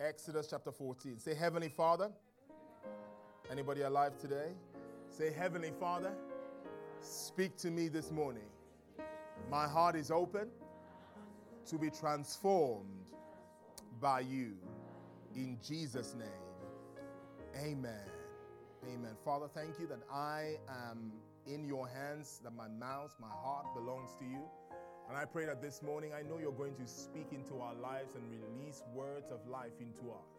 Exodus chapter 14. Say, Heavenly Father. Anybody alive today? Say, Heavenly Father, speak to me this morning. My heart is open to be transformed by you. In Jesus' name, amen. Amen. Father, thank you that I am in your hands, that my mouth, my heart belongs to you. And I pray that this morning, I know you're going to speak into our lives and release words of life into us.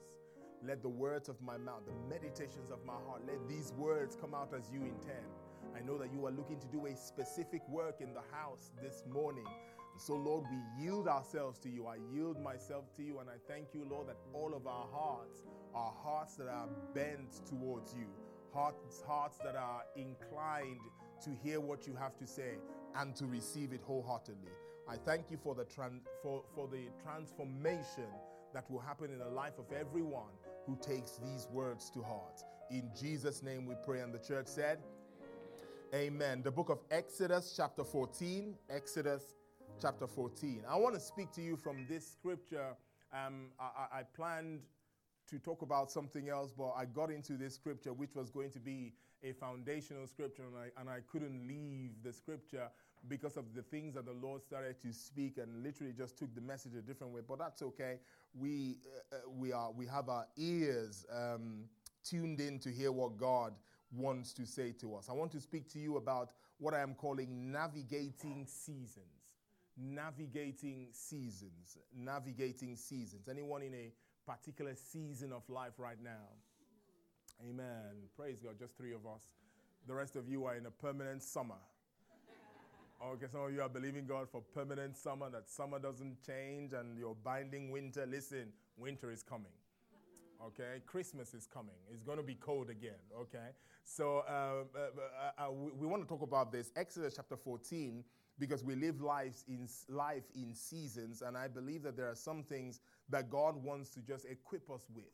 Let the words of my mouth, the meditations of my heart, let these words come out as you intend. I know that you are looking to do a specific work in the house this morning. So, Lord, we yield ourselves to you. I yield myself to you, and I thank you, Lord, that all of our hearts are hearts that are bent towards you, hearts, hearts that are inclined to hear what you have to say and to receive it wholeheartedly. I thank you for the, for, for the transformation that will happen in the life of everyone who takes these words to heart. In Jesus' name we pray. And the church said, Amen. The book of Exodus, chapter 14. Exodus, chapter 14. I want to speak to you from this scripture. Um, I, I planned to talk about something else, but I got into this scripture, which was going to be a foundational scripture, and I, and I couldn't leave the scripture because of the things that the Lord started to speak and literally just took the message a different way. But that's okay. We, uh, uh we, are, we have our ears um, tuned in to hear what God wants to say to us. I want to speak to you about what I am calling navigating seasons. Navigating seasons. Navigating seasons. Anyone in a particular season of life right now. Amen. Praise God. Just three of us. The rest of you are in a permanent summer. Okay, some of you are believing God for permanent summer, that summer doesn't change and you're binding winter. Listen, winter is coming. Okay, Christmas is coming. It's going to be cold again. Okay, so uh, uh, uh, uh we, we want to talk about this. Exodus chapter 14 because we live lives in life in seasons, and I believe that there are some things that God wants to just equip us with.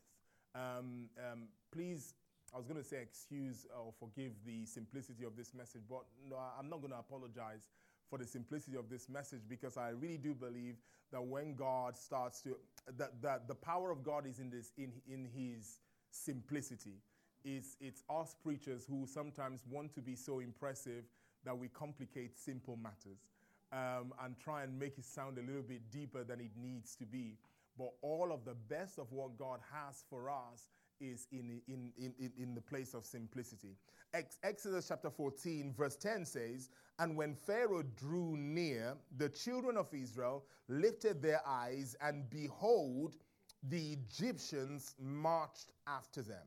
Um, um, please, I was going to say excuse or forgive the simplicity of this message, but no, I'm not going to apologize for the simplicity of this message because I really do believe that when God starts to that, that the power of God is in this in in His simplicity. It's, it's us preachers who sometimes want to be so impressive that we complicate simple matters um, and try and make it sound a little bit deeper than it needs to be. But all of the best of what God has for us is in, in, in, in the place of simplicity. Ex- Exodus chapter 14, verse 10 says, And when Pharaoh drew near, the children of Israel lifted their eyes, and behold, the Egyptians marched after them.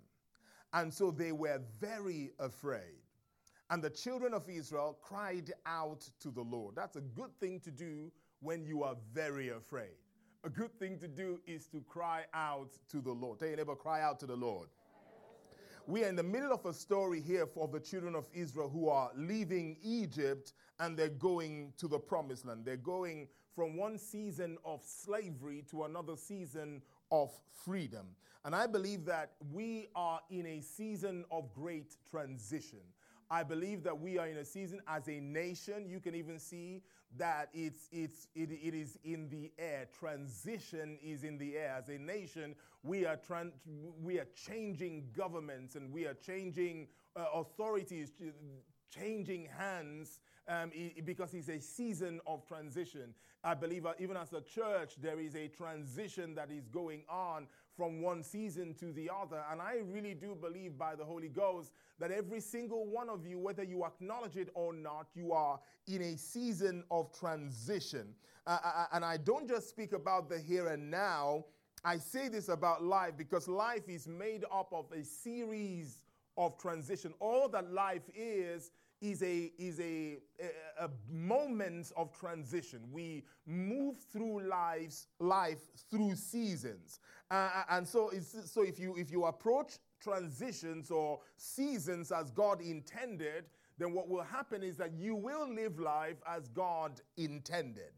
And so they were very afraid. And the children of Israel cried out to the Lord. That's a good thing to do when you are very afraid. A good thing to do is to cry out to the Lord. Tell your neighbor, cry out to the Lord. We are in the middle of a story here for the children of Israel who are leaving Egypt and they're going to the promised land. They're going from one season of slavery to another season of freedom. And I believe that we are in a season of great transition. I believe that we are in a season as a nation. You can even see that it's, it's, it, it is in the air. Transition is in the air. As a nation, we are, tran- we are changing governments and we are changing uh, authorities changing hands um, because it's a season of transition. I believe uh, even as a church, there is a transition that is going on from one season to the other. And I really do believe by the Holy Ghost that every single one of you, whether you acknowledge it or not, you are in a season of transition. Uh, uh, uh and I don't just speak about the here and now. I say this about life because life is made up of a series of transition. All that life is is a is a, a, moment of transition. We move through lives life through seasons, uh, uh and so so if you if you approach transitions or seasons as God intended, then what will happen is that you will live life as God intended.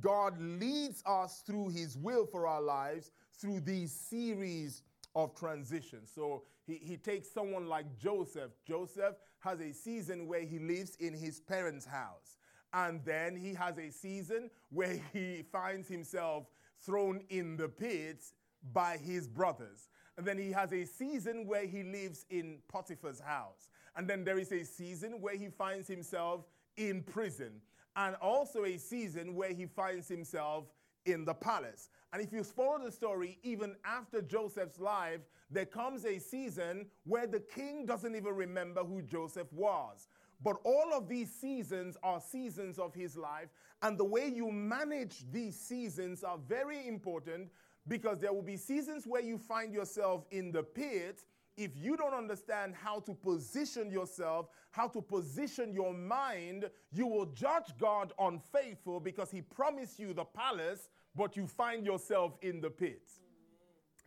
God leads us through His will for our lives through these series of transition. So he, he takes someone like Joseph. Joseph has a season where he lives in his parents' house. And then he has a season where he finds himself thrown in the pits by his brothers. And then he has a season where he lives in Potiphar's house. And then there is a season where he finds himself in prison. And also a season where he finds himself in the palace. And if you follow the story, even after Joseph's life, there comes a season where the king doesn't even remember who Joseph was. But all of these seasons are seasons of his life, and the way you manage these seasons are very important because there will be seasons where you find yourself in the pit. If you don't understand how to position yourself, how to position your mind, you will judge God unfaithful because he promised you the palace, but you find yourself in the pit.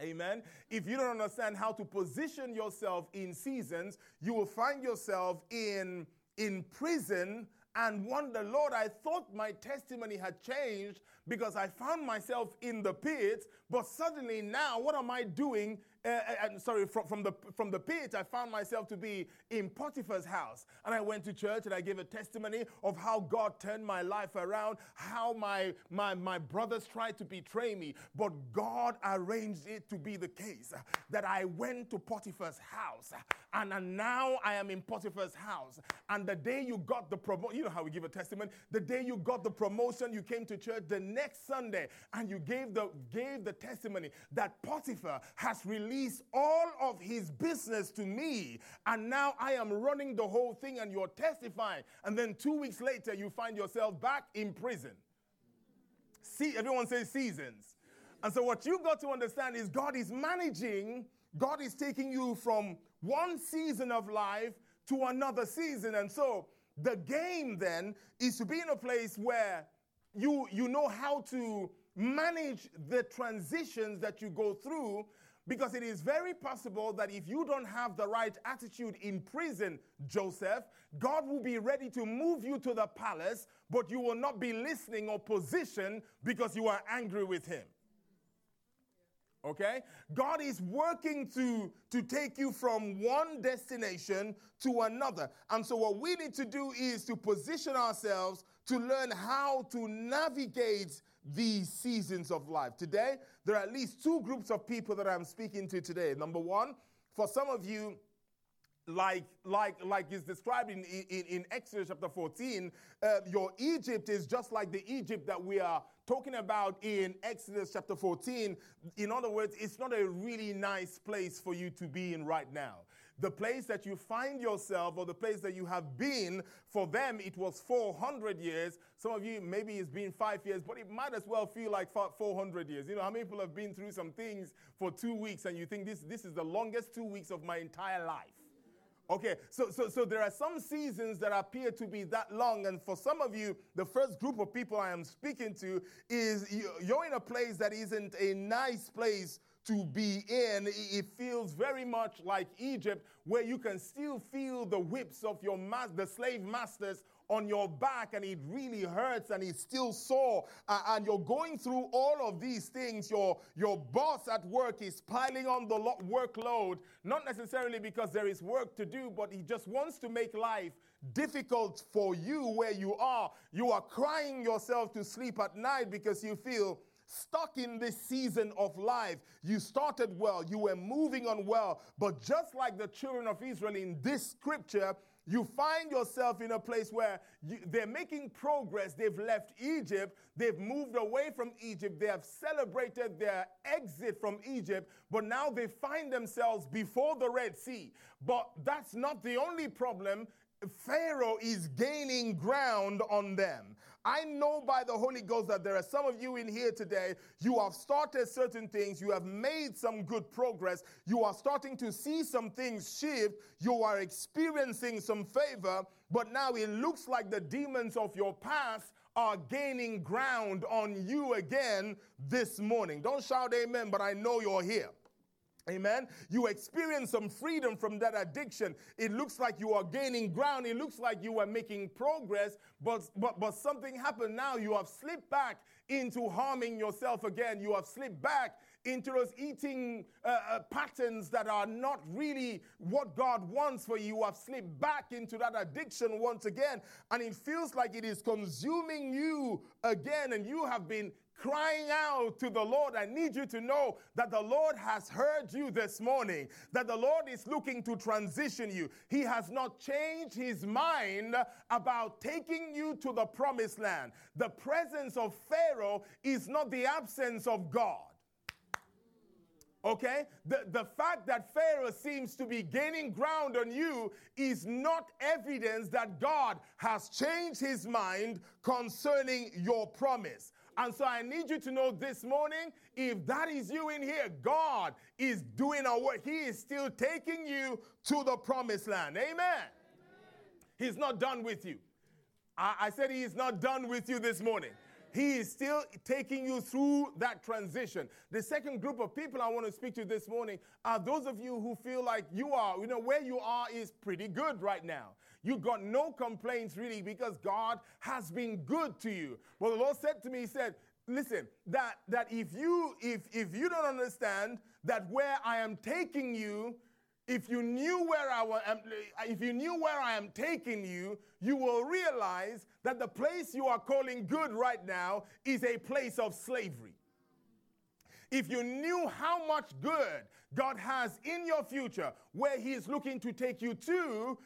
Amen. If you don't understand how to position yourself in seasons, you will find yourself in in prison and wonder, Lord, I thought my testimony had changed because I found myself in the pit, but suddenly now, what am I doing uh, sorry, from, from, the, from the pit, I found myself to be in Potiphar's house. And I went to church and I gave a testimony of how God turned my life around, how my, my, my brothers tried to betray me. But God arranged it to be the case that I went to Potiphar's house. And, and now I am in Potiphar's house. And the day you got the promotion, you know how we give a testimony, the day you got the promotion, you came to church the next Sunday and you gave the, gave the testimony that Potiphar has released release all of his business to me, and now I am running the whole thing, and you're testifying. And then two weeks later, you find yourself back in prison. See, everyone says seasons. And so, what you got to understand is God is managing, God is taking you from one season of life to another season. And so, the game then is to be in a place where you, you know how to manage the transitions that you go through because it is very possible that if you don't have the right attitude in prison, Joseph, God will be ready to move you to the palace, but you will not be listening or positioned because you are angry with him. Okay? God is working to, to take you from one destination to another. And so, what we need to do is to position ourselves to learn how to navigate these seasons of life. Today, there are at least two groups of people that I'm speaking to today. Number one, for some of you, like like like is described in, in, in Exodus chapter 14, uh, your Egypt is just like the Egypt that we are talking about in Exodus chapter 14. In other words, it's not a really nice place for you to be in right now the place that you find yourself or the place that you have been, for them it was 400 years. Some of you, maybe it's been five years, but it might as well feel like 400 years. You know, how many people have been through some things for two weeks and you think this, this is the longest two weeks of my entire life? Okay, so, so, so there are some seasons that appear to be that long. And for some of you, the first group of people I am speaking to is you're in a place that isn't a nice place to be in. It feels very much like Egypt, where you can still feel the whips of your the slave masters on your back, and it really hurts, and it's still sore. Uh, and you're going through all of these things. Your your boss at work is piling on the lo- workload, not necessarily because there is work to do, but he just wants to make life difficult for you where you are. You are crying yourself to sleep at night because you feel stuck in this season of life. You started well, you were moving on well, but just like the children of Israel in this scripture, you find yourself in a place where you, they're making progress. They've left Egypt. They've moved away from Egypt. They have celebrated their exit from Egypt, but now they find themselves before the Red Sea. But that's not the only problem. Pharaoh is gaining ground on them. I know by the Holy Ghost that there are some of you in here today, you have started certain things, you have made some good progress, you are starting to see some things shift, you are experiencing some favor, but now it looks like the demons of your past are gaining ground on you again this morning. Don't shout amen, but I know you're here. Amen. You experience some freedom from that addiction. It looks like you are gaining ground. It looks like you are making progress, but, but, but something happened now. You have slipped back into harming yourself again. You have slipped back into those eating uh, uh, patterns that are not really what God wants for you. You have slipped back into that addiction once again, and it feels like it is consuming you again, and you have been crying out to the Lord, I need you to know that the Lord has heard you this morning, that the Lord is looking to transition you. He has not changed his mind about taking you to the promised land. The presence of Pharaoh is not the absence of God. Okay? The, the fact that Pharaoh seems to be gaining ground on you is not evidence that God has changed his mind concerning your promise. And so I need you to know this morning if that is you in here, God is doing a work. He is still taking you to the promised land. Amen. Amen. He's not done with you. I, I said he is not done with you this morning. He is still taking you through that transition. The second group of people I want to speak to this morning are those of you who feel like you are, you know, where you are is pretty good right now. You got no complaints really because God has been good to you. Well, the Lord said to me, He said, listen, that, that if you if if you don't understand that where I am taking you if you knew where I am, um, if you knew where I am taking you, you will realize that the place you are calling good right now is a place of slavery. If you knew how much good God has in your future, where He is looking to take you to,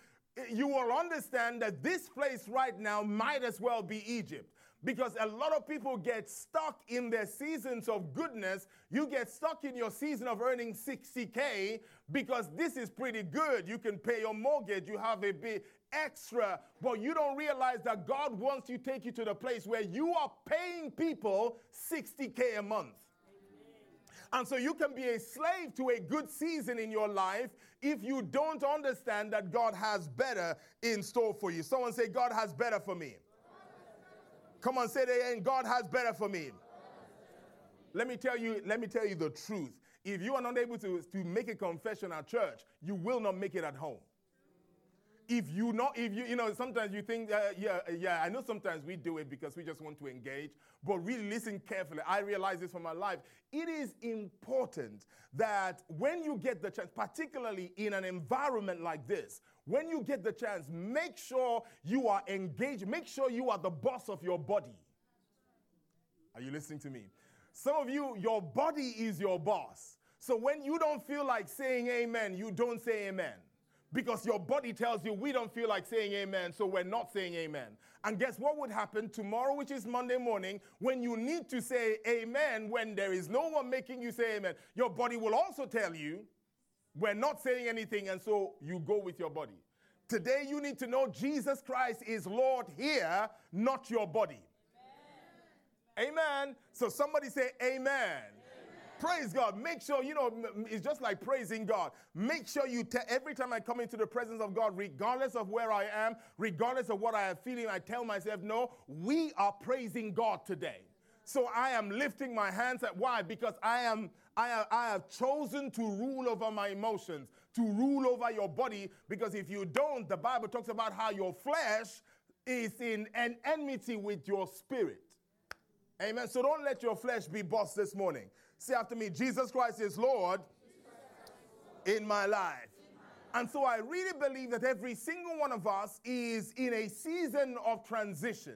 you will understand that this place right now might as well be Egypt because a lot of people get stuck in their seasons of goodness. You get stuck in your season of earning 60K because this is pretty good. You can pay your mortgage, you have a bit extra, but you don't realize that God wants to take you to the place where you are paying people 60K a month. And so you can be a slave to a good season in your life if you don't understand that God has better in store for you. Someone say, God has better for me. Come on, say it again. God has better for me. Let me tell you, let me tell you the truth. If you are not able to, to make a confession at church, you will not make it at home. If you not, if you, you know, sometimes you think, uh, yeah, yeah, I know sometimes we do it because we just want to engage, but really listen carefully. I realize this from my life. It is important that when you get the chance, particularly in an environment like this, when you get the chance, make sure you are engaged. Make sure you are the boss of your body. Are you listening to me? Some of you, your body is your boss. So when you don't feel like saying amen, you don't say amen. Because your body tells you we don't feel like saying amen, so we're not saying amen. And guess what would happen tomorrow, which is Monday morning, when you need to say amen, when there is no one making you say amen? Your body will also tell you we're not saying anything, and so you go with your body. Today, you need to know Jesus Christ is Lord here, not your body. Amen. Amen. So somebody say, Amen. Praise God. Make sure, you know, it's just like praising God. Make sure you, every time I come into the presence of God, regardless of where I am, regardless of what I am feeling, I tell myself, no, we are praising God today. So I am lifting my hands at why? Because I am I have, I have chosen to rule over my emotions, to rule over your body, because if you don't, the Bible talks about how your flesh is in an enmity with your spirit. Amen. So don't let your flesh be boss this morning. Say after me, Jesus Christ is Lord in my life. And so I really believe that every single one of us is in a season of transition.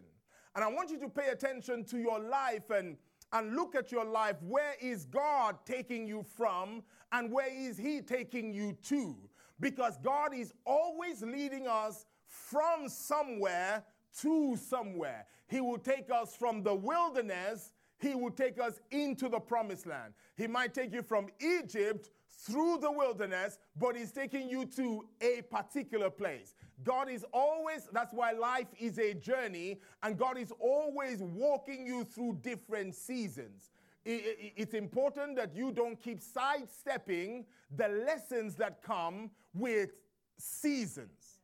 And I want you to pay attention to your life and and look at your life. Where is God taking you from and where is He taking you to? Because God is always leading us from somewhere to somewhere. He will take us from the wilderness, He will take us into the promised land. He might take you from Egypt through the wilderness, but He's taking you to a particular place. God is always, that's why life is a journey, and God is always walking you through different seasons. It's important that you don't keep sidestepping the lessons that come with seasons.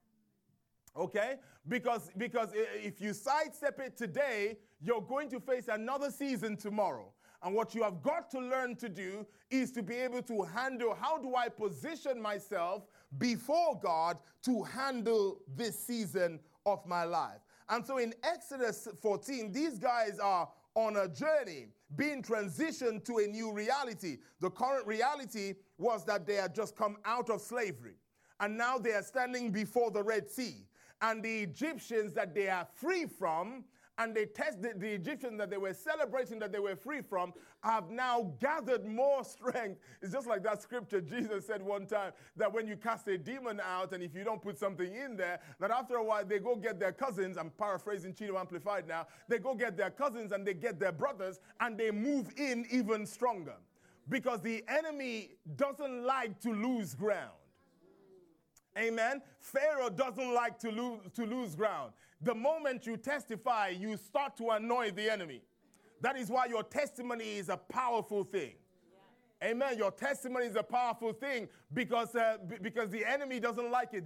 Okay? Because, because if you sidestep it today, you're going to face another season tomorrow. And what you have got to learn to do is to be able to handle how do I position myself before God to handle this season of my life. And so in Exodus 14, these guys are on a journey, being transitioned to a new reality. The current reality was that they had just come out of slavery. And now they are standing before the Red Sea. And the Egyptians that they are free from and they test the, the Egyptians that they were celebrating that they were free from have now gathered more strength. It's just like that scripture Jesus said one time that when you cast a demon out and if you don't put something in there, that after a while they go get their cousins. I'm paraphrasing Cheeto Amplified now. They go get their cousins and they get their brothers and they move in even stronger because the enemy doesn't like to lose ground. Amen. Pharaoh doesn't like to lose, to lose ground. The moment you testify, you start to annoy the enemy. That is why your testimony is a powerful thing. Yeah. Amen. Your testimony is a powerful thing because, uh, b- because the enemy doesn't like it.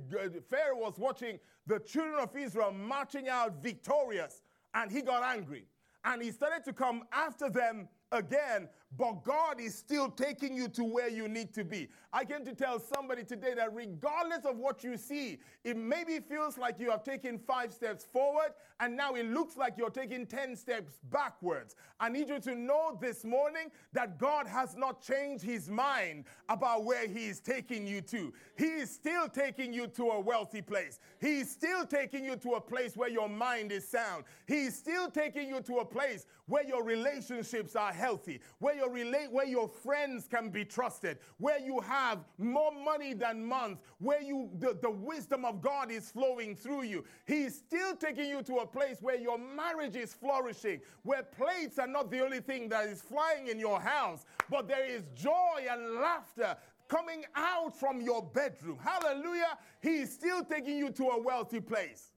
Pharaoh was watching the children of Israel marching out victorious and he got angry. And he started to come after them again but God is still taking you to where you need to be. I came to tell somebody today that regardless of what you see, it maybe feels like you have taken five steps forward and now it looks like you're taking 10 steps backwards. I need you to know this morning that God has not changed his mind about where he is taking you to. He is still taking you to a wealthy place. He is still taking you to a place where your mind is sound. He is still taking you to a place where your relationships are healthy, where your relate where your friends can be trusted, where you have more money than month, where you the, the wisdom of God is flowing through you. He's still taking you to a place where your marriage is flourishing, where plates are not the only thing that is flying in your house, but there is joy and laughter coming out from your bedroom. Hallelujah. He's still taking you to a wealthy place.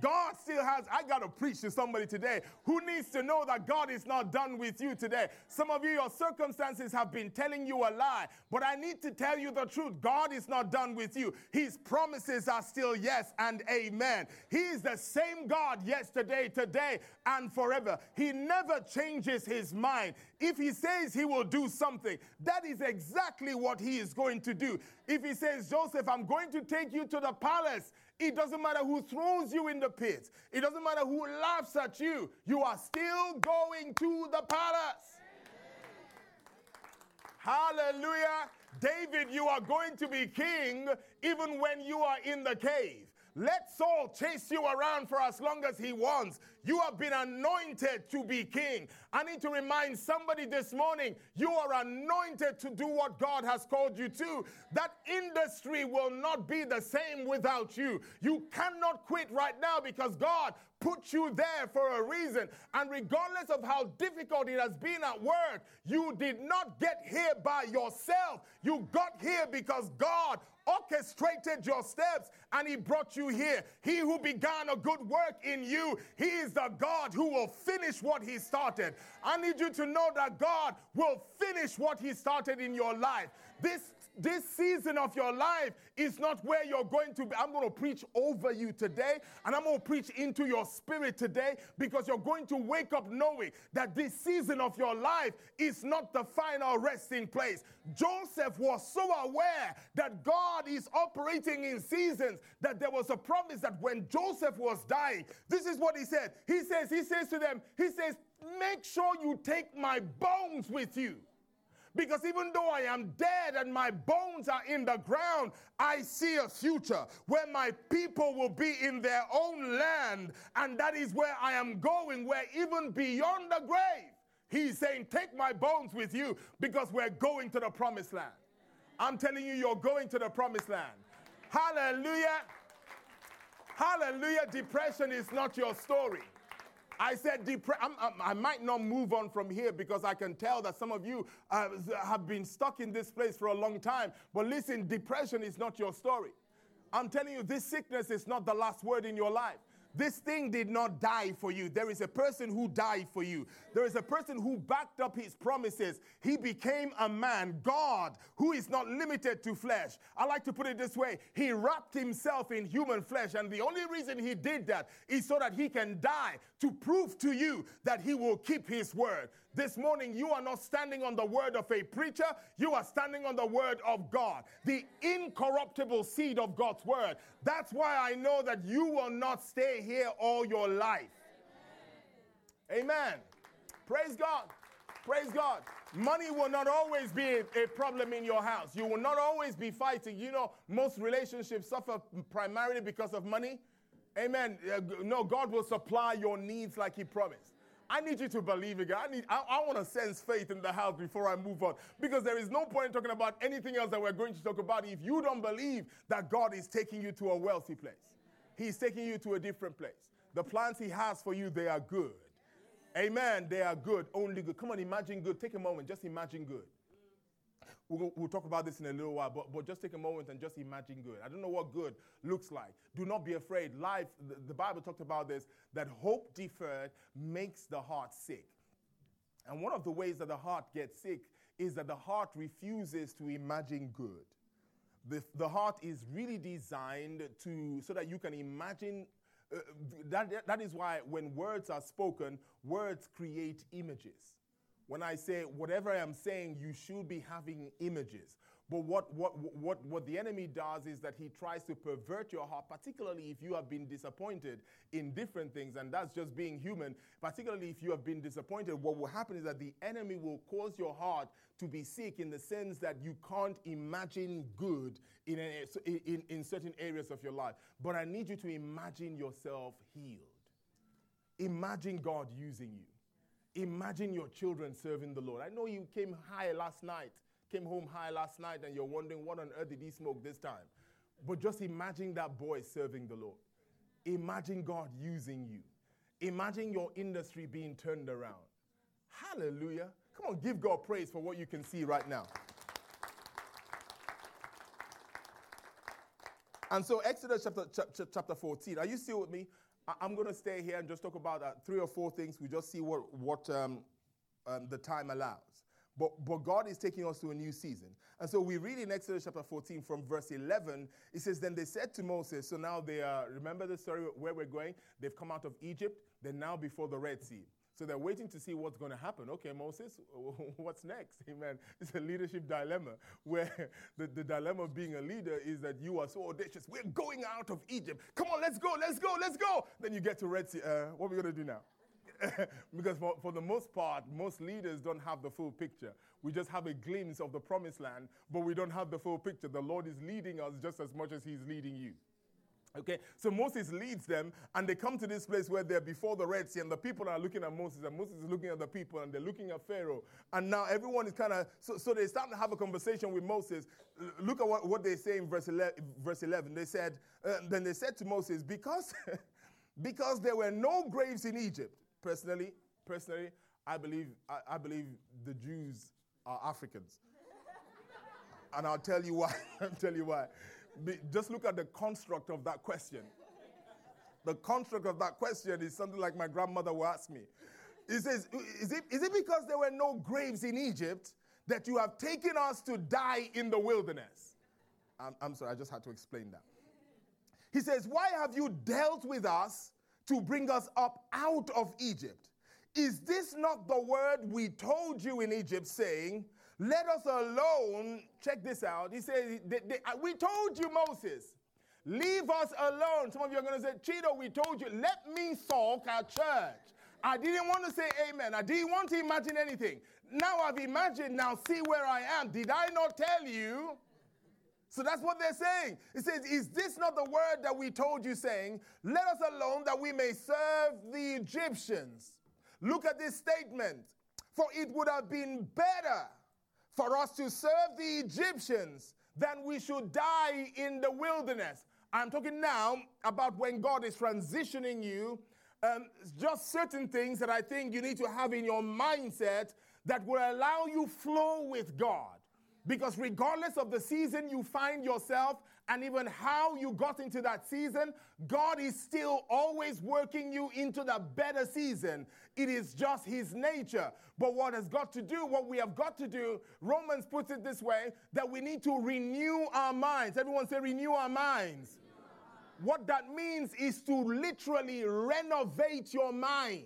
God still has, I got to preach to somebody today who needs to know that God is not done with you today. Some of you, your circumstances have been telling you a lie, but I need to tell you the truth. God is not done with you. His promises are still yes and amen. He is the same God yesterday, today, and forever. He never changes his mind. If he says he will do something, that is exactly what he is going to do. If he says, Joseph, I'm going to take you to the palace, it doesn't matter who throws you in the pit. It doesn't matter who laughs at you. You are still going to the palace. Hallelujah. David, you are going to be king even when you are in the cave. Let Saul chase you around for as long as he wants. You have been anointed to be king. I need to remind somebody this morning you are anointed to do what God has called you to. That industry will not be the same without you. You cannot quit right now because God put you there for a reason. And regardless of how difficult it has been at work, you did not get here by yourself. You got here because God orchestrated your steps and he brought you here. He who began a good work in you, he is the God who will finish what he started. I need you to know that God will finish what he started in your life. This this season of your life is not where you're going to be. I'm going to preach over you today, and I'm going to preach into your spirit today because you're going to wake up knowing that this season of your life is not the final resting place. Joseph was so aware that God is operating in seasons that there was a promise that when Joseph was dying, this is what he said. He says, he says to them, he says, make sure you take my bones with you. Because even though I am dead and my bones are in the ground, I see a future where my people will be in their own land. And that is where I am going, where even beyond the grave, he's saying, Take my bones with you because we're going to the promised land. I'm telling you, you're going to the promised land. Hallelujah. Hallelujah. Depression is not your story. I said, depre- I'm, I'm, i might not move on from here because I can tell that some of you uh, have been stuck in this place for a long time. But listen, depression is not your story. I'm telling you, this sickness is not the last word in your life. This thing did not die for you. There is a person who died for you. There is a person who backed up his promises. He became a man, God, who is not limited to flesh. I like to put it this way He wrapped himself in human flesh, and the only reason he did that is so that he can die to prove to you that he will keep his word. This morning, you are not standing on the word of a preacher, you are standing on the word of God, the incorruptible seed of God's word. That's why I know that you will not stay here all your life. Amen. Praise God. Praise God. Money will not always be a, problem in your house. You will not always be fighting. You know, most relationships suffer primarily because of money. Amen. Uh, no, God will supply your needs like He promised. I need you to believe again. I need. I, I want to sense faith in the house before I move on, because there is no point talking about anything else that we're going to talk about if you don't believe that God is taking you to a wealthy place. He's taking you to a different place. The plans He has for you, they are good. Amen. They are good. Only good. Come on, imagine good. Take a moment. Just imagine good. We'll, we'll, talk about this in a little while, but, but just take a moment and just imagine good. I don't know what good looks like. Do not be afraid. Life, the, the Bible talked about this, that hope deferred makes the heart sick. And one of the ways that the heart gets sick is that the heart refuses to imagine good. The, the heart is really designed to so that you can imagine. Uh, that, that is why when words are spoken, words create images when I say whatever I am saying, you should be having images. But what, what, what, what the enemy does is that he tries to pervert your heart, particularly if you have been disappointed in different things, and that's just being human. Particularly if you have been disappointed, what will happen is that the enemy will cause your heart to be sick in the sense that you can't imagine good in, in, in certain areas of your life. But I need you to imagine yourself healed. Imagine God using you. Imagine your children serving the Lord. I know you came high last night, came home high last night, and you're wondering what on earth did he smoke this time? But just imagine that boy serving the Lord. Imagine God using you. Imagine your industry being turned around. Hallelujah. Come on, give God praise for what you can see right now. And so, Exodus chapter, chapter 14. Are you still with me? I'm going to stay here and just talk about uh, three or four things. We just see what, what um, um, the time allows. But, but God is taking us to a new season. And so we read in Exodus chapter 14 from verse 11, it says, Then they said to Moses, so now they are, remember the story where we're going? They've come out of Egypt, they're now before the Red Sea. So they're waiting to see what's going to happen. Okay, Moses, what's next? Amen. It's a leadership dilemma where the, the dilemma of being a leader is that you are so audacious. We're going out of Egypt. Come on, let's go, let's go, let's go. Then you get to Red Sea. Uh, what are we going to do now? because for, for the most part, most leaders don't have the full picture. We just have a glimpse of the promised land, but we don't have the full picture. The Lord is leading us just as much as He's leading you. Okay, so Moses leads them, and they come to this place where they're before the Red Sea, and the people are looking at Moses, and Moses is looking at the people, and they're looking at Pharaoh. And now everyone is kind of, so, so they start to have a conversation with Moses. Look at what, what they say in verse 11. Verse 11. They said, uh, then they said to Moses, because, because there were no graves in Egypt. Personally, personally, I believe, I, I believe the Jews are Africans. and I'll tell you why. I'll tell you why just look at the construct of that question. The construct of that question is something like my grandmother will ask me. He says, is it, is it because there were no graves in Egypt that you have taken us to die in the wilderness? I'm, I'm sorry, I just had to explain that. He says, Why have you dealt with us to bring us up out of Egypt? Is this not the word we told you in Egypt, saying, let us alone. Check this out. He says, they, they, We told you, Moses, leave us alone. Some of you are going to say, Cheeto, we told you, let me sulk at church. I didn't want to say amen. I didn't want to imagine anything. Now I've imagined, now see where I am. Did I not tell you? So that's what they're saying. It says, Is this not the word that we told you, saying, Let us alone that we may serve the Egyptians? Look at this statement. For it would have been better for us to serve the Egyptians than we should die in the wilderness. I'm talking now about when God is transitioning you. Um, just certain things that I think you need to have in your mindset that will allow you flow with God. Because regardless of the season you find yourself, and even how you got into that season, God is still always working you into the better season. It is just His nature. But what has got to do, what we have got to do, Romans puts it this way that we need to renew our minds. Everyone say, renew our minds. What that means is to literally renovate your mind.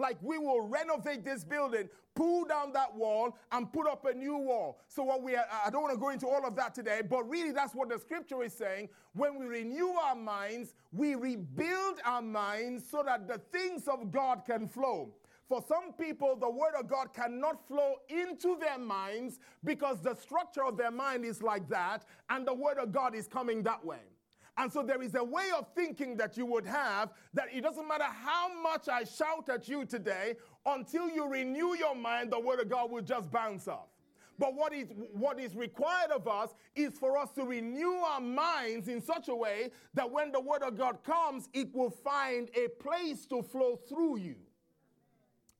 Like we will renovate this building, pull down that wall, and put up a new wall. So, what we are, I don't want to go into all of that today, but really that's what the scripture is saying. When we renew our minds, we rebuild our minds so that the things of God can flow. For some people, the word of God cannot flow into their minds because the structure of their mind is like that, and the word of God is coming that way. And so there is a way of thinking that you would have that it doesn't matter how much I shout at you today, until you renew your mind, the word of God will just bounce off. But what is, what is required of us is for us to renew our minds in such a way that when the word of God comes, it will find a place to flow through you.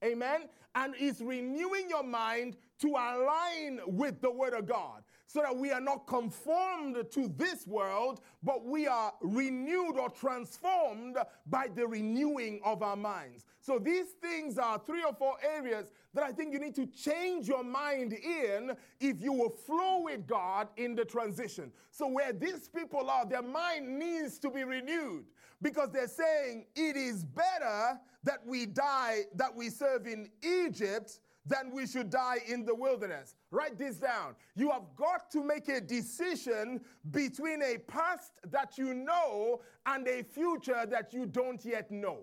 Amen. And it's renewing your mind to align with the Word of God so that we are not conformed to this world, but we are renewed or transformed by the renewing of our minds. So these things are three or four areas that I think you need to change your mind in if you will flow with God in the transition. So where these people are, their mind needs to be renewed because they're saying it is better that we die that we serve in Egypt than we should die in the wilderness. Write this down. You have got to make a decision between a past that you know and a future that you don't yet know.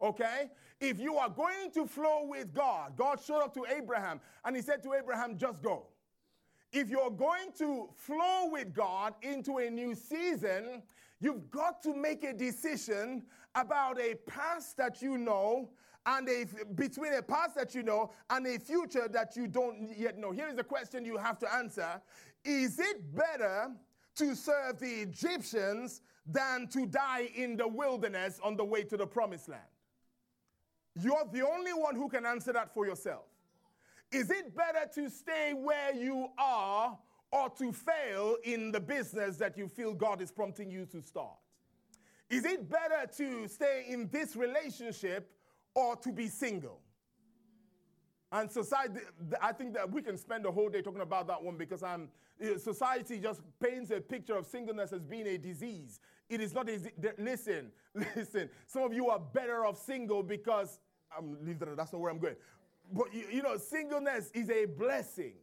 Okay? If you are going to flow with God, God showed up to Abraham and he said to Abraham, just go. If you're going to flow with God into a new season, you've got to make a decision about a past that you know and a, between a past that you know and a future that you don't yet know. Here is the question you have to answer Is it better to serve the Egyptians than to die in the wilderness on the way to the promised land? You're the only one who can answer that for yourself. Is it better to stay where you are or to fail in the business that you feel God is prompting you to start? Is it better to stay in this relationship or to be single? And society, I think that we can spend a whole day talking about that one because I'm, society just paints a picture of singleness as being a disease. It is not a listen, listen. Some of you are better off single because I'm that. That's not where I'm going. But you, you know, singleness is a blessing.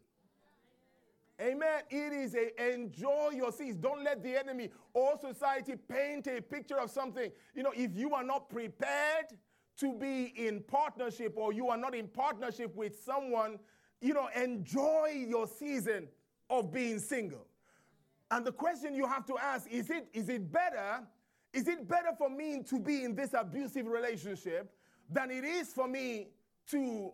Amen. It is a enjoy your seats. Don't let the enemy or society paint a picture of something. You know, if you are not prepared to be in partnership or you are not in partnership with someone, you know, enjoy your season of being single. And the question you have to ask is it is it better is it better for me to be in this abusive relationship than it is for me to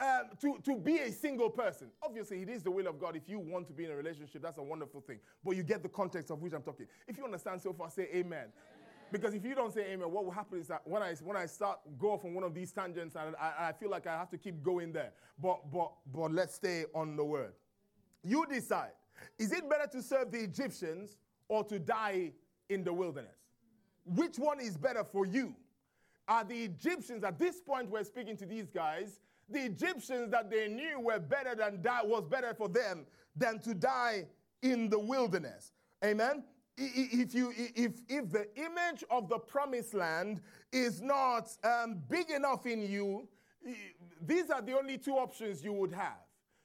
um, to, to be a single person. Obviously, it is the will of God. If you want to be in a relationship, that's a wonderful thing. But you get the context of which I'm talking. If you understand so far, say amen. amen. Because if you don't say amen, what will happen is that when I, when I start go off on one of these tangents, and I, I feel like I have to keep going there. But, but, but let's stay on the word. You decide. Is it better to serve the Egyptians or to die in the wilderness? Which one is better for you? Are the Egyptians, at this point, we're speaking to these guys, the Egyptians that they knew were better than die was better for them than to die in the wilderness. Amen. If you if if the image of the promised land is not um, big enough in you, these are the only two options you would have.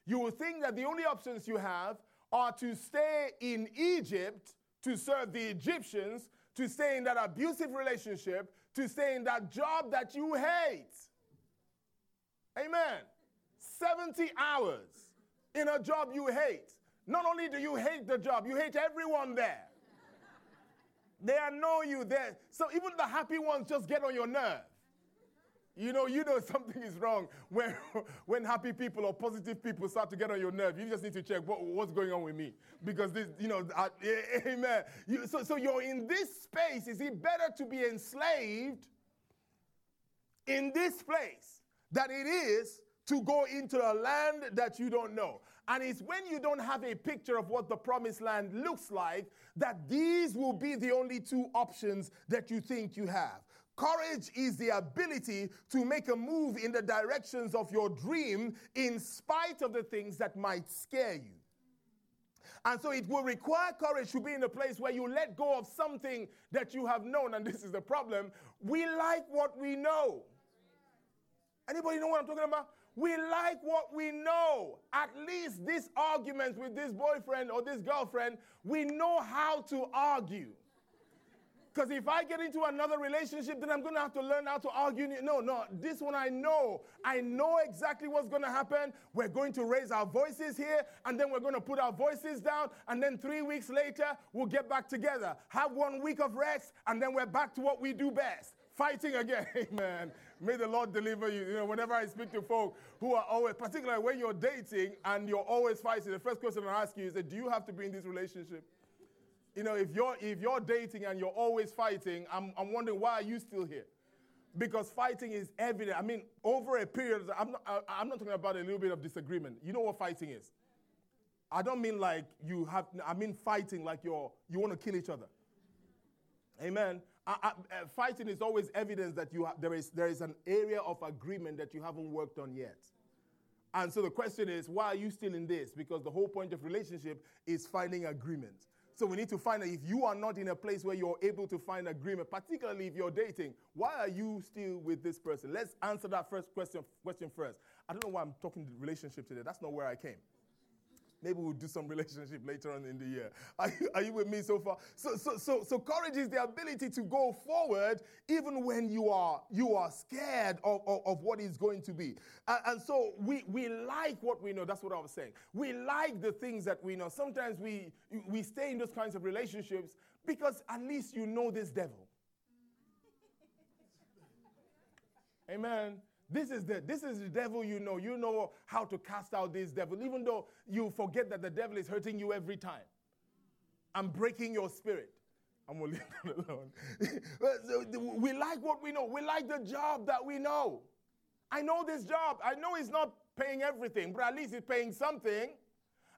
You would think that the only options you have are to stay in Egypt to serve the Egyptians, to stay in that abusive relationship, to stay in that job that you hate. Amen. 70 hours in a job you hate. Not only do you hate the job, you hate everyone there. They annoy you there. So even the happy ones just get on your nerve. You know, you know something is wrong when, when happy people or positive people start to get on your nerve. You just need to check what, what's going on with me. Because this, you know, uh, amen. You, so, so you're in this space. Is it better to be enslaved in this place that it is to go into a land that you don't know. And it's when you don't have a picture of what the promised land looks like that these will be the only two options that you think you have. Courage is the ability to make a move in the directions of your dream in spite of the things that might scare you. And so it will require courage to be in a place where you let go of something that you have known. And this is the problem. We like what we know. Anybody know what I'm talking about? We like what we know. At least this argument with this boyfriend or this girlfriend, we know how to argue. Because if I get into another relationship, then I'm going to have to learn how to argue. No, no, this one I know. I know exactly what's going to happen. We're going to raise our voices here, and then we're going to put our voices down, and then three weeks later, we'll get back together. Have one week of rest, and then we're back to what we do best fighting again. Amen. May the Lord deliver you. You know, whenever I speak to folk who are always, particularly when you're dating and you're always fighting, the first question I ask you is, that do you have to be in this relationship? You know, if you're if you're dating and you're always fighting, I'm, I'm wondering why are you still here? Because fighting is evident. I mean, over a period, I'm not, I, am not talking about a little bit of disagreement. You know what fighting is? I don't mean like you have, I mean fighting like you're, you want to kill each other. Amen. I, uh, fighting is always evidence that you ha- there, is, there is an area of agreement that you haven't worked on yet. And so the question is, why are you still in this? Because the whole point of relationship is finding agreement. So we need to find out if you are not in a place where you're able to find agreement, particularly if you're dating, why are you still with this person? Let's answer that first question, question first. I don't know why I'm talking relationship today. That's not where I came. Maybe we'll do some relationship later on in the year. Are you, are you with me so far? So, so, so, so courage is the ability to go forward even when you are you are scared of, of, of what is going to be. And, and so we, we like what we know. That's what I was saying. We like the things that we know. Sometimes we we stay in those kinds of relationships because at least you know this devil. Amen. This is the this is the devil you know. You know how to cast out this devil, even though you forget that the devil is hurting you every time. I'm breaking your spirit. I'm gonna leave that alone. we like what we know. We like the job that we know. I know this job. I know it's not paying everything, but at least it's paying something.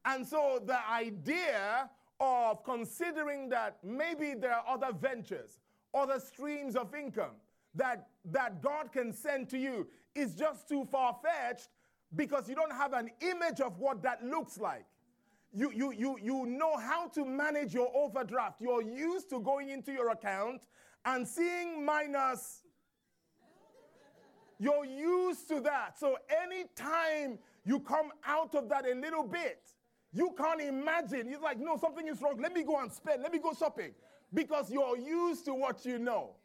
And so the idea of considering that maybe there are other ventures, other streams of income that, that God can send to you is just too far fetched because you don't have an image of what that looks like. You, you, you, you know how to manage your overdraft. You're used to going into your account and seeing minus. You're used to that. So anytime you come out of that a little bit, you can't imagine. It's like, no, something is wrong. Let me go and spend. Let me go shopping. Because you're used to what you know.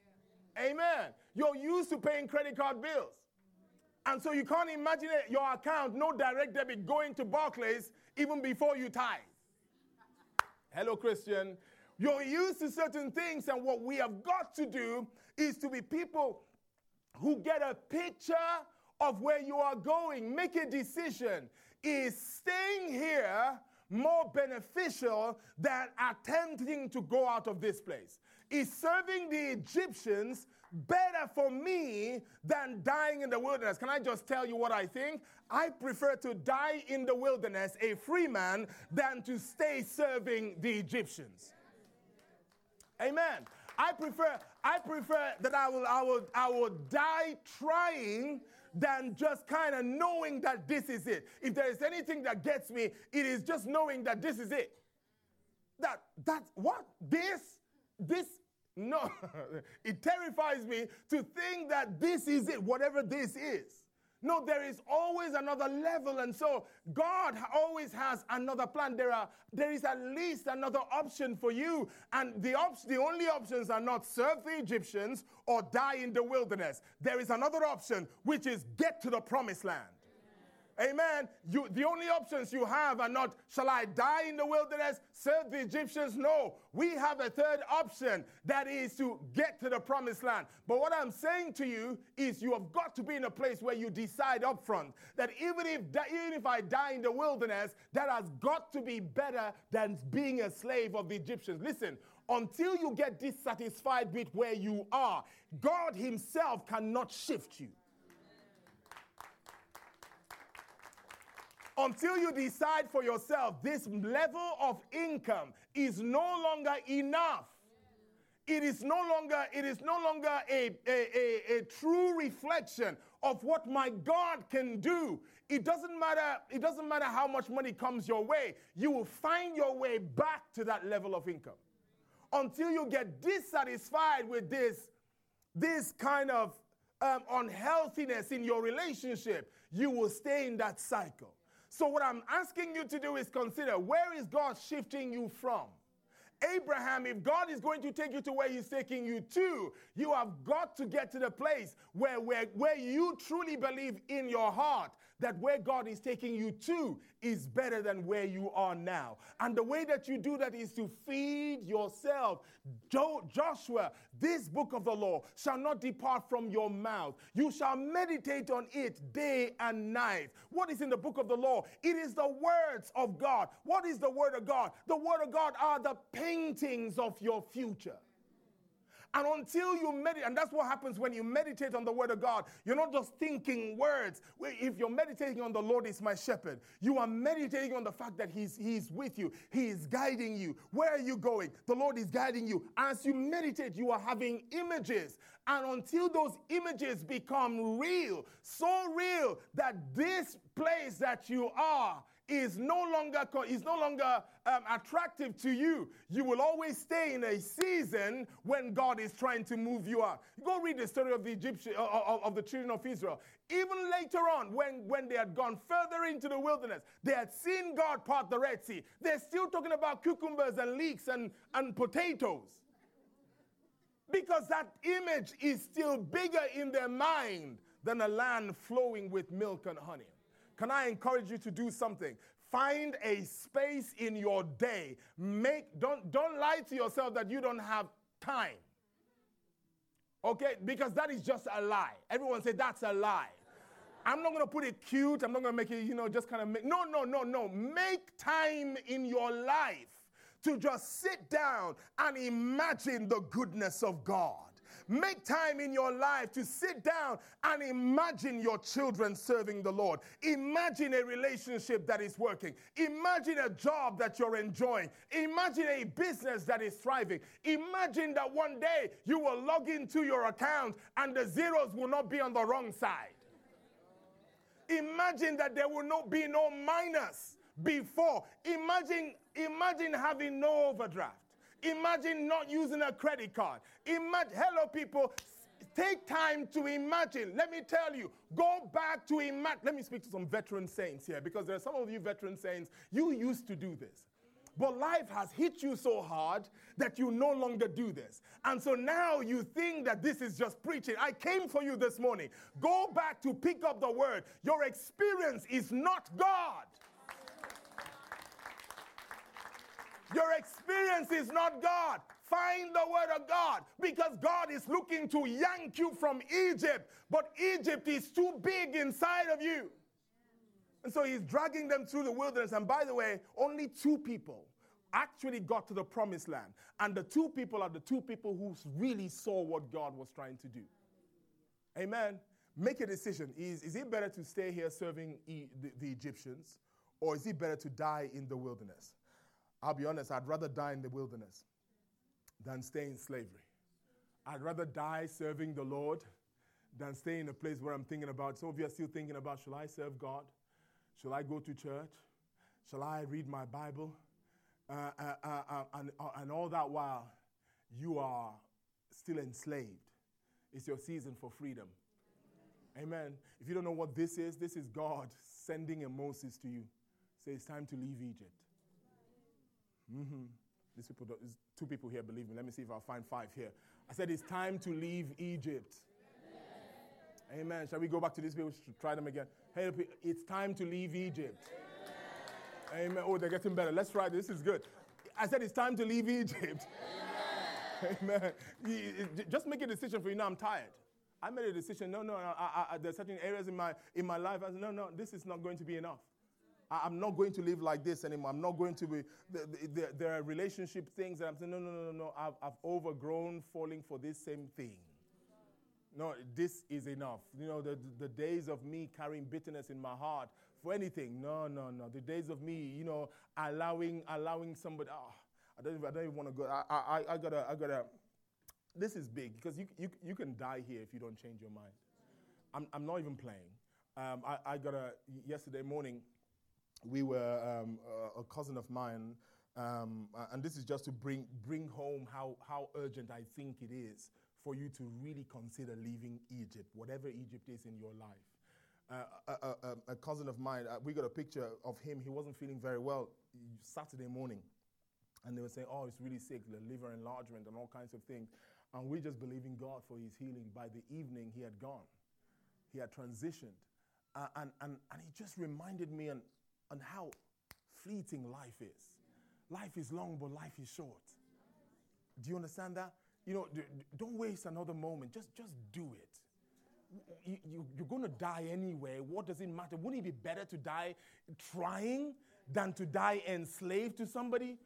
Amen. You're used to paying credit card bills. And so you can't imagine it, your account, no direct debit going to Barclays even before you tithe. Hello, Christian. You're used to certain things, and what we have got to do is to be people who get a picture of where you are going, make a decision. Is staying here more beneficial than attempting to go out of this place? Is serving the Egyptians better for me than dying in the wilderness. Can I just tell you what I think? I prefer to die in the wilderness, a free man, than to stay serving the Egyptians. Amen. I prefer, I prefer that I will, I will, I will die trying than just kind of knowing that this is it. If there is anything that gets me, it is just knowing that this is it. That, that's what? This, this no, it terrifies me to think that this is it, whatever this is. No, there is always another level. And so God always has another plan. There, are, there is at least another option for you. And the, op- the only options are not serve the Egyptians or die in the wilderness. There is another option, which is get to the promised land. Amen. You, the only options you have are not, shall I die in the wilderness, serve the Egyptians? No. We have a third option that is to get to the promised land. But what I'm saying to you is you have got to be in a place where you decide up front that even if, even if I die in the wilderness, that has got to be better than being a slave of the Egyptians. Listen, until you get dissatisfied with where you are, God Himself cannot shift you. Until you decide for yourself this level of income is no longer enough. It is no longer it is no longer a, a, a, a, true reflection of what my god can do. It doesn't matter it doesn't matter how much money comes your way you will find your way back to that level of income. Until you get dissatisfied with this this kind of um, unhealthiness in your relationship you will stay in that cycle so, what I'm asking you to do is consider where is God shifting you from? Abraham, if God is going to take you to where He's taking you to, you have got to get to the place where, where, where you truly believe in your heart that where God is taking you to is better than where you are now. And the way that you do that is to feed yourself. Jo- Joshua, this book of the law shall not depart from your mouth. You shall meditate on it day and night. What is in the book of the law? It is the words of God. What is the word of God? The word of God are the paintings of your future. And until you meditate, and that's what happens when you meditate on the word of God, you're not just thinking words. If you're meditating on the Lord is my shepherd, you are meditating on the fact that He's, he's with you, He is guiding you. Where are you going? The Lord is guiding you. As you meditate, you are having images. And until those images become real, so real that this place that you are is no longer is no longer um, attractive to you. You will always stay in a season when God is trying to move you out. Go read the story of the Egyptian of, of the children of Israel. Even later on, when, when they had gone further into the wilderness, they had seen God part the Red Sea. They're still talking about cucumbers and leeks and, and potatoes. Because that image is still bigger in their mind than a land flowing with milk and honey. Can I encourage you to do something? Find a space in your day. Make don't don't lie to yourself that you don't have time. Okay? Because that is just a lie. Everyone say that's a lie. I'm not going to put it cute. I'm not going to make it, you know, just kind of make No, no, no, no. Make time in your life to just sit down and imagine the goodness of God. Make time in your life to sit down and imagine your children serving the Lord. Imagine a relationship that is working. Imagine a job that you're enjoying. Imagine a business that is thriving. Imagine that one day you will log into your account and the zeros will not be on the wrong side. Imagine that there will not be no minus before. Imagine, imagine having no overdraft. Imagine not using a credit card. Imagine, hello, people. Take time to imagine. Let me tell you, go back to imagine. Let me speak to some veteran saints here because there are some of you veteran saints, you used to do this. But life has hit you so hard that you no longer do this. And so now you think that this is just preaching. I came for you this morning. Go back to pick up the word. Your experience is not God. Your experience is not God. Find the word of God because God is looking to yank you from Egypt, but Egypt is too big inside of you. And so he's dragging them through the wilderness. And by the way, only two people actually got to the promised land. And the two people are the two people who really saw what God was trying to do. Amen. Make a decision. Is, is it better to stay here serving e- the, the Egyptians, or is it better to die in the wilderness? I'll be honest, I'd rather die in the wilderness than stay in slavery. I'd rather die serving the Lord than stay in a place where I'm thinking about. Some of you are still thinking about shall I serve God? Shall I go to church? Shall I read my Bible? Uh, uh, uh, uh and, uh, and all that while you are still enslaved. It's your season for freedom. Amen. If you don't know what this is, this is God sending a Moses to you. Say it's time to leave Egypt. Mm-hmm. These people, two people here believe me. Let me see if I'll find five here. I said it's time to leave Egypt. Amen. Amen. Shall we go back to these people? Should try them again. Hey, it's time to leave Egypt. Amen. Amen. Oh, they're getting better. Let's try this. is good. I said it's time to leave Egypt. Amen. Amen. Just make a decision for you. Now I'm tired. I made a decision. No, no, I, I, there's certain areas in my in my life. I said, no, no, this is not going to be enough. I'm not going to live like this anymore. I'm not going to be. There, are relationship things that I'm saying, no, no, no, no, no. I've, I've overgrown falling for this same thing. No, this is enough. You know, the, the days of me carrying bitterness in my heart for anything. No, no, no. The days of me, you know, allowing allowing somebody. Oh, I don't even, I don't even want to go. I, I, I gotta, I gotta. This is big because you, you, you can die here if you don't change your mind. I'm, I'm not even playing. Um, I, I got a, yesterday morning, we were um, a, cousin of mine, um, and this is just to bring bring home how how urgent I think it is for you to really consider leaving Egypt, whatever Egypt is in your life. Uh, a, a, a, cousin of mine, uh, we got a picture of him. He wasn't feeling very well Saturday morning. And they were saying, oh, it's really sick, the liver enlargement and all kinds of things. And we just believing God for his healing. By the evening, he had gone, he had transitioned. Uh, and, and, and he just reminded me on, on how fleeting life is. Life is long, but life is short. Do you understand that? You know, don't waste another moment. Just, just do it. You, you, you're going to die anyway. What does it matter? Wouldn't it be better to die trying than to die enslaved to somebody?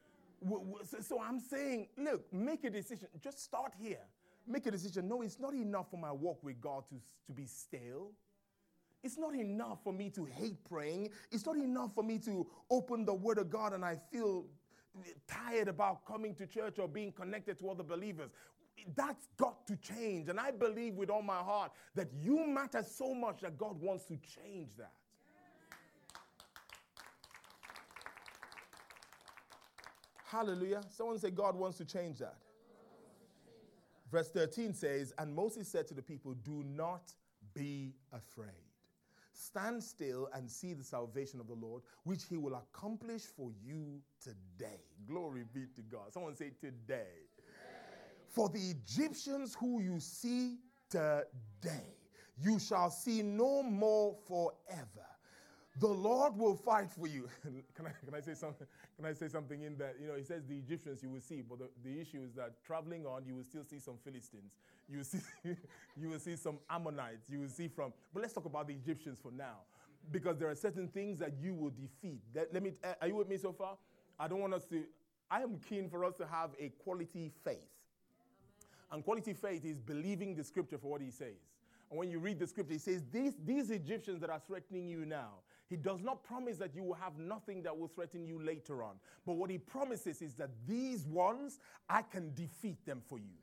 So I'm saying, look, make a decision. Just start here. Make a decision. No, it's not enough for my walk with God to, to be stale. It's not enough for me to hate praying. It's not enough for me to open the Word of God and I feel tired about coming to church or being connected to other believers. That's got to change. And I believe with all my heart that you matter so much that God wants to change that. Hallelujah. Someone say, God wants to change that. Verse 13 says, And Moses said to the people, Do not be afraid. Stand still and see the salvation of the Lord, which he will accomplish for you today. Glory be to God. Someone say, Today. For the Egyptians who you see today, you shall see no more forever. The Lord will fight for you. can, I, can, I say something, can I say something in that? You know, he says the Egyptians you will see, but the, the issue is that traveling on, you will still see some Philistines. You will see, you will see some Ammonites. You will see from, but let's talk about the Egyptians for now. Because there are certain things that you will defeat. That, let me, are you with me so far? I don't want us to, I am keen for us to have a quality faith. And quality faith is believing the scripture for what he says. And when you read the scripture, he says, these, these Egyptians that are threatening you now, he does not promise that you will have nothing that will threaten you later on. But what he promises is that these ones, I can defeat them for you.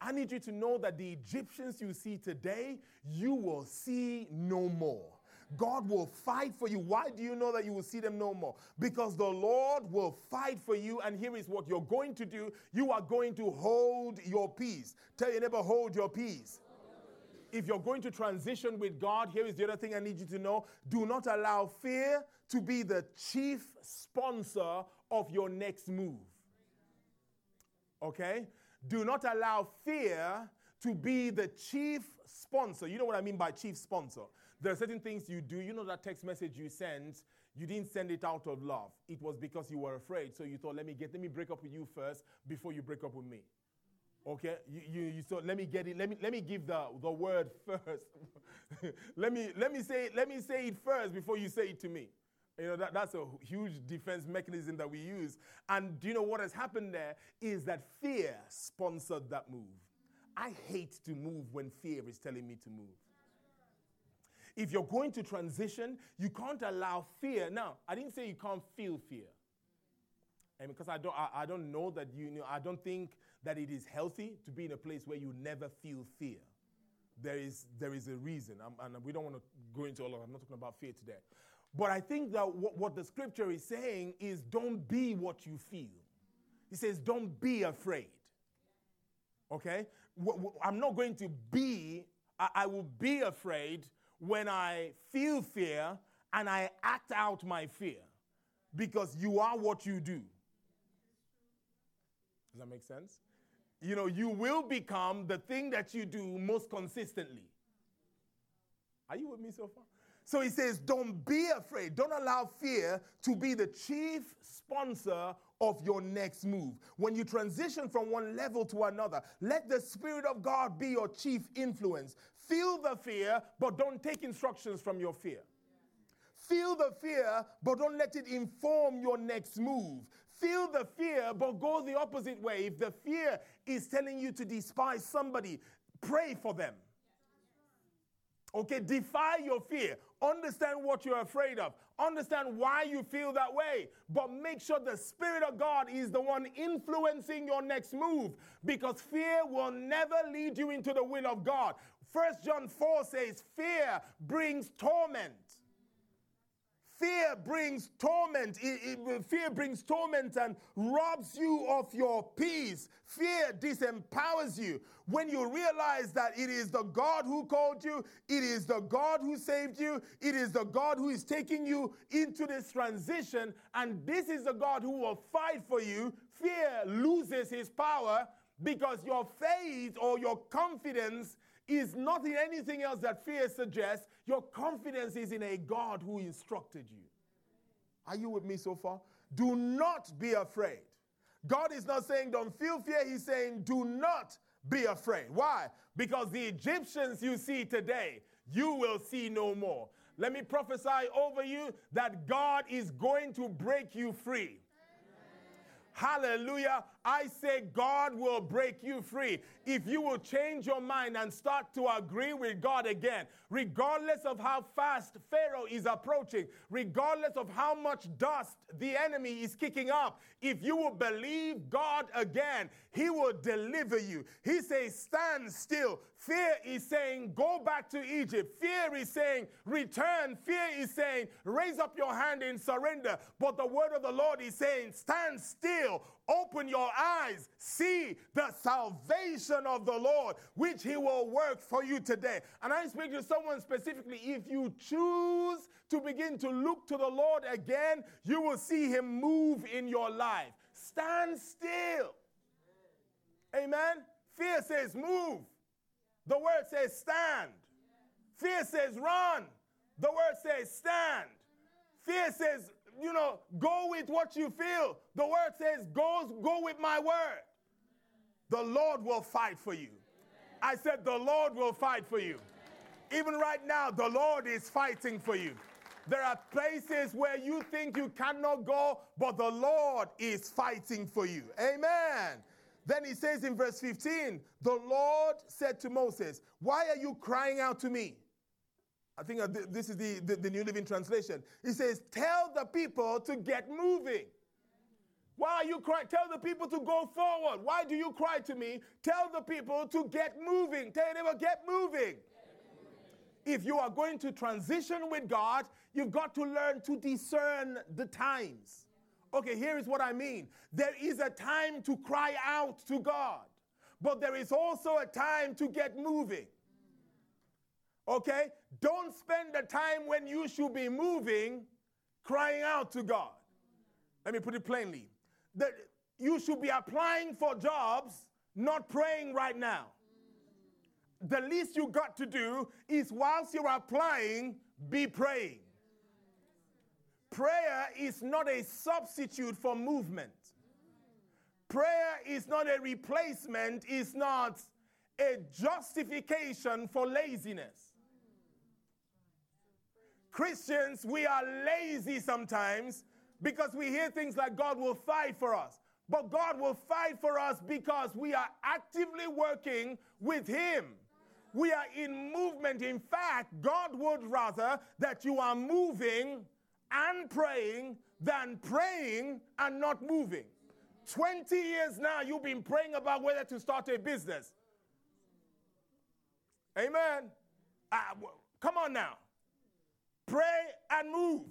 I need you to know that the Egyptians you see today, you will see no more. God will fight for you. Why do you know that you will see them no more? Because the Lord will fight for you, and here is what you're going to do you are going to hold your peace. Tell your neighbor, hold your peace if you're going to transition with God, here is the other thing I need you to know do not allow fear to be the chief sponsor of your next move. Okay? Do not allow fear to be the chief sponsor. You know what I mean by chief sponsor? There are certain things you do. You know that text message you sent, you didn't send it out of love. It was because you were afraid. So you thought, let me get, let me break up with you first before you break up with me. Okay, you, you, you, so let me get it. Let me let me give the, the word first. let me let me say let me say it first before you say it to me. You know that, that's a huge defense mechanism that we use. And do you know what has happened there is that fear sponsored that move. I hate to move when fear is telling me to move. If you're going to transition, you can't allow fear. Now, I didn't say you can't feel fear. And because I don't, I, I don't know that you, you know, I don't think that it is healthy to be in a place where you never feel fear. There is, there is a reason, and we don't want to go into all of it. I'm not talking about fear today. But I think that what, what the scripture is saying is don't be what you feel. He says, don't be afraid. Okay? I'm not going to be, I will be afraid when I feel fear and I act out my fear because you are what you do. Does that make sense? You know, you will become the thing that you do most consistently. Are you with me so far? So he says, don't be afraid. Don't allow fear to be the chief sponsor of your next move. When you transition from one level to another, let the Spirit of God be your chief influence. Feel the fear, but don't take instructions from your fear. Feel the fear, but don't let it inform your next move. Feel the fear, but go the opposite way. If the fear is telling you to despise somebody, pray for them. Okay, defy your fear. Understand what you're afraid of. Understand why you feel that way. But make sure the Spirit of God is the one influencing your next move because fear will never lead you into the will of God. First John 4 says, Fear brings torment. Fear brings torment. It, it, fear brings torment and robs you of your peace. Fear disempowers you. When you realize that it is the God who called you, it is the God who saved you, it is the God who is taking you into this transition, and this is the God who will fight for you, fear loses his power because your faith or your confidence is not in anything else that fear suggests. Your confidence is in a God who instructed you. Are you with me so far? Do not be afraid. God is not saying don't feel fear, He's saying do not be afraid. Why? Because the Egyptians you see today, you will see no more. Let me prophesy over you that God is going to break you free. Hallelujah. I say God will break you free if you will change your mind and start to agree with God again, regardless of how fast Pharaoh is approaching, regardless of how much dust the enemy is kicking up. If you will believe God again, He will deliver you. He says, Stand still. Fear is saying, Go back to Egypt. Fear is saying, Return. Fear is saying, Raise up your hand in surrender. But the word of the Lord is saying, Stand still Open your eyes, see the salvation of the Lord, which He will work for you today. And I speak to someone specifically if you choose to begin to look to the Lord again, you will see Him move in your life. Stand still. Amen. Fear says move. The word says stand. Fear says run. The word says stand. Fear says you know, go with what you feel. The word says, go, go with my word. The Lord will fight for you. I said, the Lord will fight for you. Even right now, the Lord is fighting for you. There are places where you think you cannot go, but the Lord is fighting for you. Amen. Then he says in verse 15, the Lord said to Moses, Why are you crying out to me? I think uh, this is the, the, the, New Living Translation. He says, Tell the people to get moving. Why are you crying? Tell the people to go forward. Why do you cry to me? Tell the people to get moving. Tell them, to get moving. If you are going to transition with God, you've got to learn to discern the times. Okay, here is what I mean. There is a time to cry out to God, but there is also a time to get moving. Okay? Don't spend the time when you should be moving crying out to God. Let me put it plainly. That you should be applying for jobs, not praying right now. The least you got to do is whilst you're applying, be praying. Prayer is not a substitute for movement. Prayer is not a replacement, it's not a justification for laziness. Christians, we are lazy sometimes because we hear things like God will fight for us. But God will fight for us because we are actively working with Him. We are in movement. In fact, God would rather that you are moving and praying than praying and not moving. 20 years now, you've been praying about whether to start a business. Amen. Uh, come on now. Pray and move.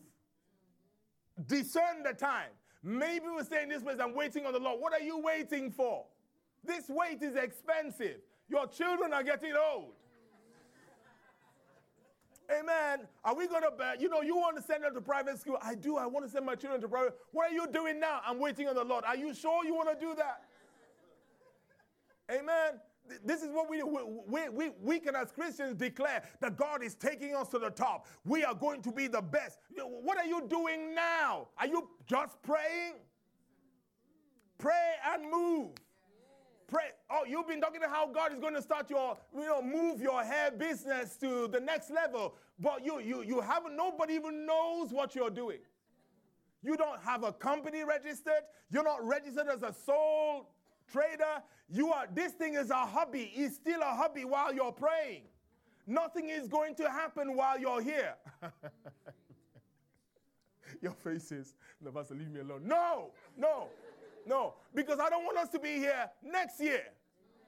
Discern the time. Maybe we say in this place, I'm waiting on the Lord. What are you waiting for? This wait is expensive. Your children are getting old. Amen. Are we going to, you know, you want to send them to private school? I do. I want to send my children to private. What are you doing now? I'm waiting on the Lord. Are you sure you want to do that? Amen. This is what we do. We, we, we can, as Christians, declare that God is taking us to the top. We are going to be the best. What are you doing now? Are you just praying? Pray and move. Pray. Oh, you've been talking about how God is going to start your, you know, move your hair business to the next level. But you, you, you haven't, nobody even knows what you're doing. You don't have a company registered. You're not registered as a sole trader, you are this thing is a hobby. It's still a hobby while you're praying. Nothing is going to happen while you're here. Your face is, no, Pastor, leave me alone. No, no, no. Because I don't want us to be here next year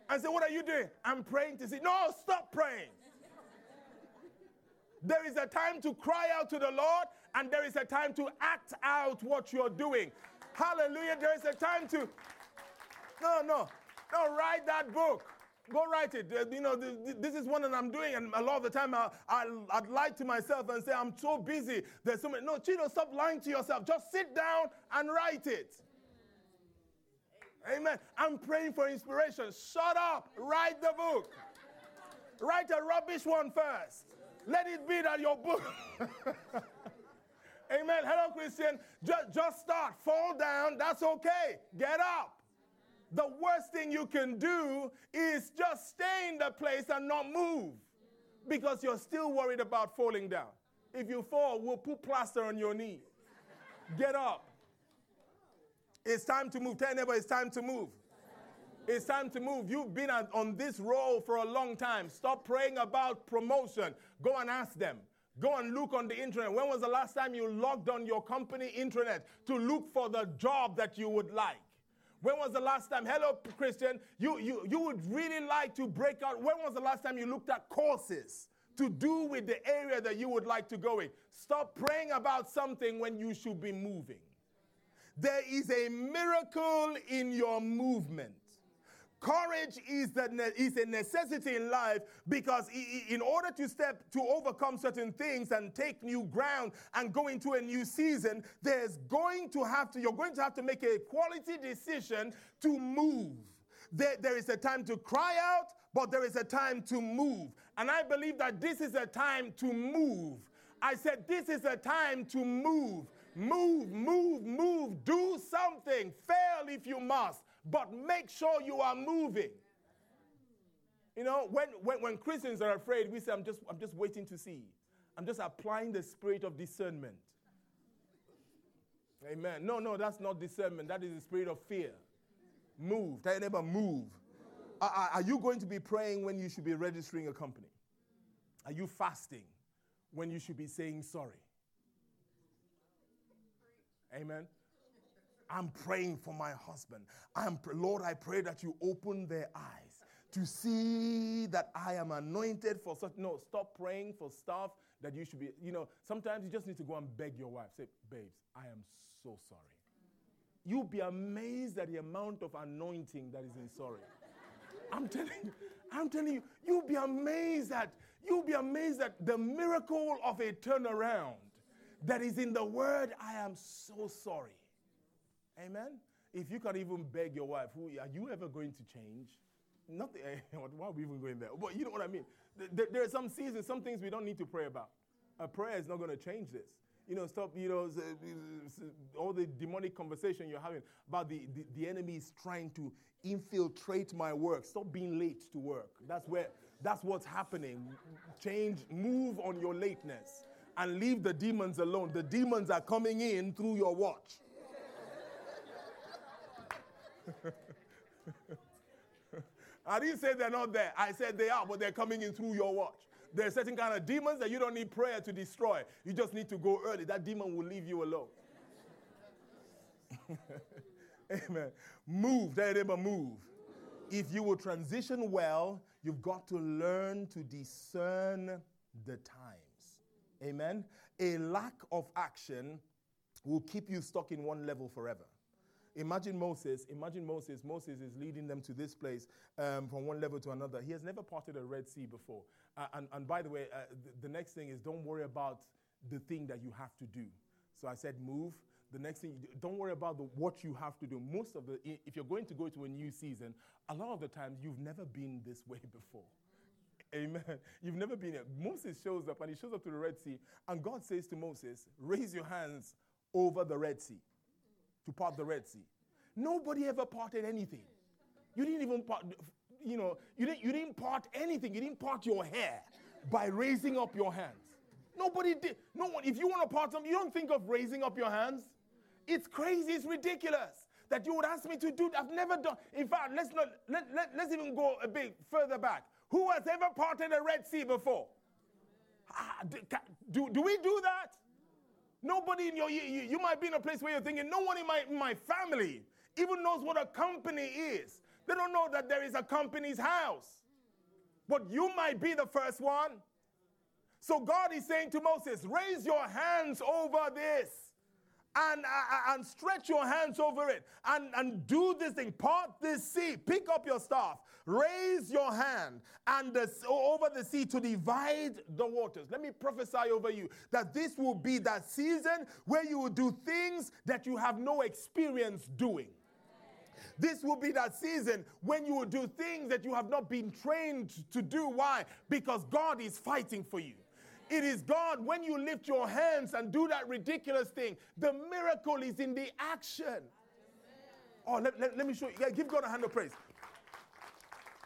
and say, What are you doing? I'm praying to see. No, stop praying. there is a time to cry out to the Lord And there is a time to act out what you're doing. Hallelujah. There is a time to. No, no. No, write that book. Go write it. Uh, you know, this is one that I'm doing, and a lot of the time I, I, would lie to myself and say, I'm so busy. There's so many. No, Chino, stop lying to yourself. Just sit down and write it. Amen. I'm praying for inspiration. Shut up. Write the book. Write a rubbish one first. Let it be that your book. Amen. Hello, Christian. Just, just start. Fall down. That's okay. Get up. The worst thing you can do is just stay in the place and not move because you're still worried about falling down. If you fall, we'll put plaster on your knee. Get up. It's time to move. Tell neighbor it's time to move. It's time to move. You've been on this role for a long time. Stop praying about promotion. Go and ask them. Go and look on the internet. When was the last time you logged on your company intranet to look for the job that you would like? When was the last time, hello, Christian, you, you, you would really like to break out? When was the last time you looked at courses to do with the area that you would like to go in? Stop praying about something when you should be moving. There is a miracle in your movement. Courage is, the, is a necessity in life because in order to step to overcome certain things and take new ground and go into a new season, there's going to have to, you're going to have to make a quality decision to move. There, there is a time to cry out, but there is a time to move. And I believe that this is a time to move. I said, This is a time to move. Move, move, move. Do something. Fail if you must but make sure you are moving. You know, when, when, when Christians are afraid, we say, I'm just, I'm just waiting to see. I'm just applying the spirit of discernment. Amen. No, no, that's not discernment. That is the spirit of fear. Move. Tell your neighbor, move. Are, are you going to be praying when you should be registering a company? Are you fasting when you should be saying sorry? Amen. I'm praying for my husband. I'm, Lord, I pray that you open their eyes to see that I am anointed for such. No, stop praying for stuff that you should be. You know, sometimes you just need to go and beg your wife. Say, babes, I am so sorry. You'll be amazed at the amount of anointing that is in sorry. I'm telling you, I'm telling you, you'll be amazed at, you'll be amazed at the miracle of a turnaround that is in the word, I am so sorry. Amen. If you can even beg your wife, who are you ever going to change? Nothing. Why are we even going there? But you know what I mean. There, there are some seasons, some things we don't need to pray about. A prayer is not going to change this. You know, stop. You know, all the demonic conversation you're having about the, the, the enemy is trying to infiltrate my work. Stop being late to work. That's where. That's what's happening. Change. Move on your lateness and leave the demons alone. The demons are coming in through your watch. I didn't say they're not there. I said they are, but they're coming in through your watch. There are certain kind of demons that you don't need prayer to destroy. You just need to go early. That demon will leave you alone. Amen. Move. Tell neighbor, move. If you will transition well, you've got to learn to discern the times. Amen. A lack of action will keep you stuck in one level forever. Imagine Moses. Imagine Moses. Moses is leading them to this place um, from one level to another. He has never parted a Red Sea before. Uh, and, and by the way, uh, the, the next thing is don't worry about the thing that you have to do. So I said, move. The next thing, don't worry about the, what you have to do. Most of the, if you're going to go to a new season, a lot of the times you've never been this way before. Amen. You've never been here. Moses shows up and he shows up to the Red Sea, and God says to Moses, Raise your hands over the Red Sea to part the Red Sea. Nobody ever parted anything. You didn't even part, you know, you didn't, you didn't part anything. You didn't part your hair by raising up your hands. Nobody did. No one, if you want to part something, you don't think of raising up your hands. It's crazy, it's ridiculous that you would ask me to do that. I've never done. In fact, let's not let, let, let's even go a bit further back. Who has ever parted a Red Sea before? Ah, do, do we do that? Nobody in your, you, you might be in a place where you're thinking, no one in my, in my family even knows what a company is. They don't know that there is a Companies House. But you might be the first one. So God is saying to Moses, raise your hands over this and, uh, and stretch your hands over it and, and do this thing. Part this sea, pick up your staff, raise your hand and the, over the sea to divide the waters. Let me prophesy over you that this will be that season where you will do things that you have no experience doing. This will be that season when you will do things that you have not been trained to do. Why? Because God is fighting for you. It is God when you lift your hands and do that ridiculous thing. The miracle is in the action. Oh, let, let, let me show you. Yeah, give God a hand of praise.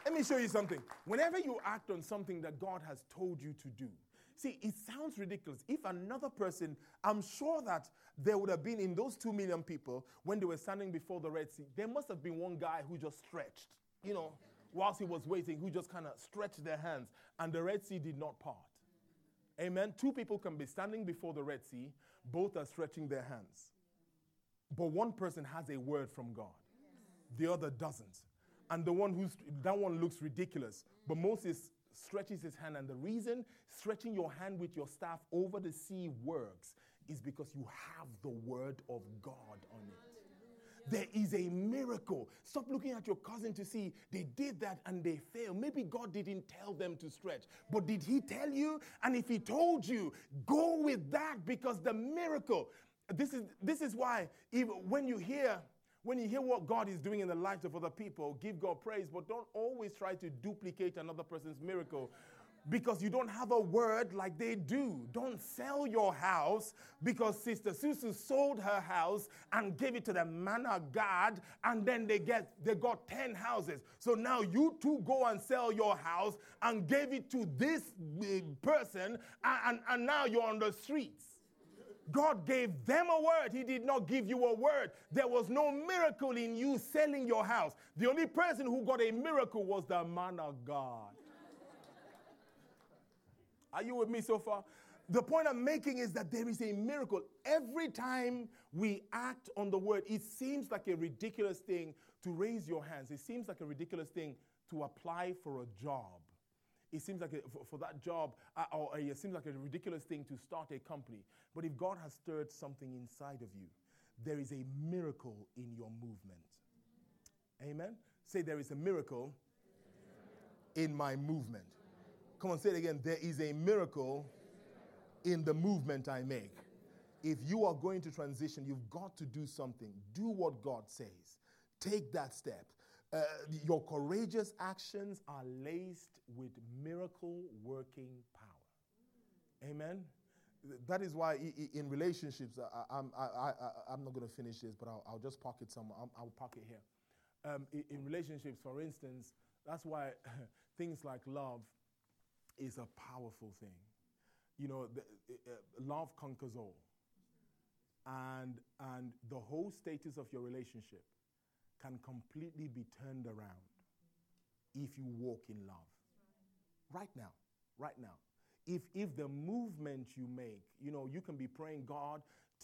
Let me show you something. Whenever you act on something that God has told you to do, see, it sounds ridiculous. If another person, I'm sure that there would have been in those two million people when they were standing before the Red Sea, there must have been one guy who just stretched, you know, whilst he was waiting, who just kind of stretched their hands, and the Red Sea did not part. Amen. Two people can be standing before the Red Sea, both are stretching their hands. But one person has a word from God, the other doesn't. And the one who's that one looks ridiculous. But Moses stretches his hand, and the reason stretching your hand with your staff over the sea works is because you have the word of God on it. There is a miracle. Stop looking at your cousin to see they did that and they failed. Maybe God didn't tell them to stretch, but did He tell you? And if He told you, go with that because the miracle. This is this is why even when you hear when you hear what God is doing in the lives of other people, give God praise, but don't always try to duplicate another person's miracle because you don't have a word like they do. Don't sell your house because Sister Susu sold her house and gave it to the man of God, and then they get they got 10 houses. So now you two go and sell your house and gave it to this uh, person, and, and, and now you're on the streets. God gave them a word. He did not give you a word. There was no miracle in you selling your house. The only person who got a miracle was the man of God. Are you with me so far? The point I'm making is that there is a miracle. Every time we act on the word, it seems like a ridiculous thing to raise your hands. It seems like a ridiculous thing to apply for a job. It seems like a, for, for, that job, uh, or it seems like a ridiculous thing to start a company. But if God has stirred something inside of you, there is a miracle in your movement. Amen? Say, there is a miracle in my movement. Come on, say it again. There is a miracle in the movement I make. If you are going to transition, you've got to do something. Do what God says. Take that step. Uh, your courageous actions are laced with miracle working power. Amen. That is why in relationships, I, am not going to finish this, but I'll, I'll, just park it somewhere. I'll, I'll park it here. Um, in relationships, for instance, that's why things like love is a powerful thing. You know, the, uh, love conquers all. And, and the whole status of your relationship can completely be turned around if you walk in love. Right now, right now. If, if the movement you make, you know, you can be praying, God,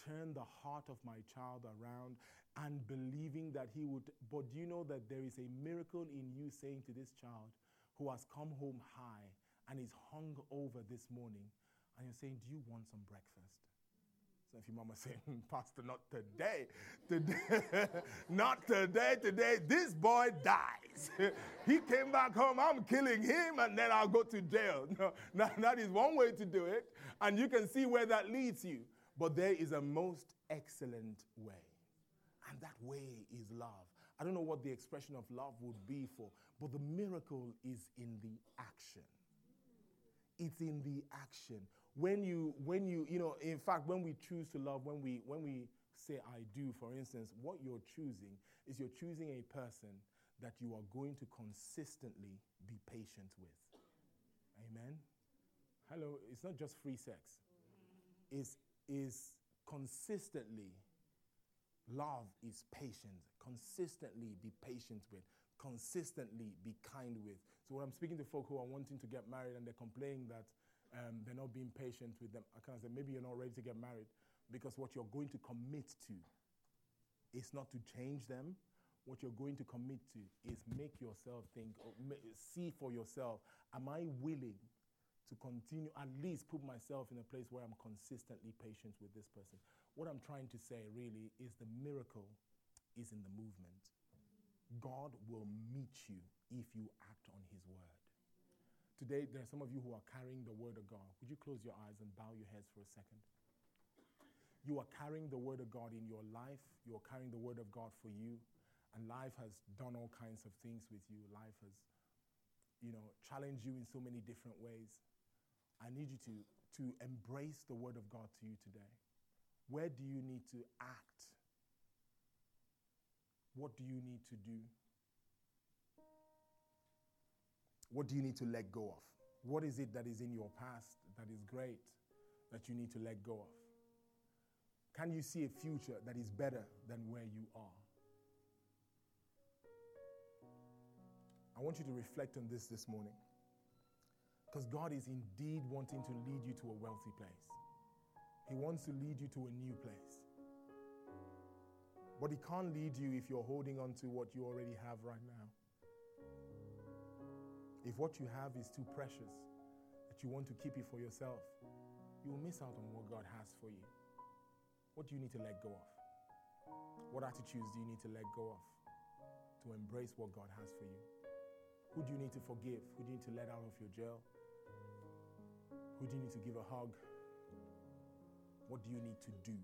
turn the heart of my child around and believing that he would. But do you know that there is a miracle in you saying to this child who has come home high and is hung over this morning, and you're saying, Do you want some breakfast? So if your mama saying, Pastor, not today, today, not today, today, this boy dies. he came back home, I'm killing him, and then I'll go to jail. No, that, that is one way to do it, and you can see where that leads you. But there is a most excellent way, and that way is love. I don't know what the expression of love would be for, but the miracle is in the action it's in the action. When you, when you, you know, in fact, when we choose to love, when we, when we say I do, for instance, what you're choosing is you're choosing a person that you are going to consistently be patient with. Amen. Hello, it's not just free sex. It's is consistently love is patient. Consistently be patient with consistently be kind with. So when I'm speaking to folk who are wanting to get married and they're complaining that um, they're not being patient with them, I kind of say, maybe you're not ready to get married because what you're going to commit to is not to change them. What you're going to commit to is make yourself think, see for yourself, am I willing to continue, at least put myself in a place where I'm consistently patient with this person. What I'm trying to say really is the miracle is in the movement. God will meet you if you act on His word. Today, there are some of you who are carrying the word of God. Would you close your eyes and bow your heads for a second? You are carrying the word of God in your life, you are carrying the word of God for you, and life has done all kinds of things with you. Life has, you know, challenged you in so many different ways. I need you to, to embrace the word of God to you today. Where do you need to act? What do you need to do? What do you need to let go of? What is it that is in your past that is great that you need to let go of? Can you see a future that is better than where you are? I want you to reflect on this this morning. Because God is indeed wanting to lead you to a wealthy place. He wants to lead you to a new place. But He can't lead you if you're holding on to what you already have right now. If what you have is too precious that you want to keep it for yourself, you will miss out on what God has for you. What do you need to let go of? What attitudes do you need to let go of to embrace what God has for you? Who do you need to forgive? Who do you need to let out of your jail? Who do you need to give a hug? What do you need to do?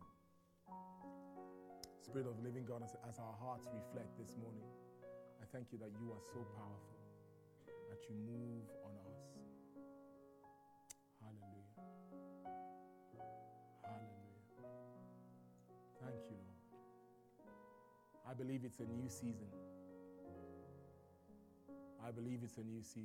Spirit of the living God, as, as our hearts reflect this morning, I thank you that you are so powerful that you move on us. Hallelujah. Hallelujah. Thank you, Lord. I believe it's a new season. I believe it's a new season.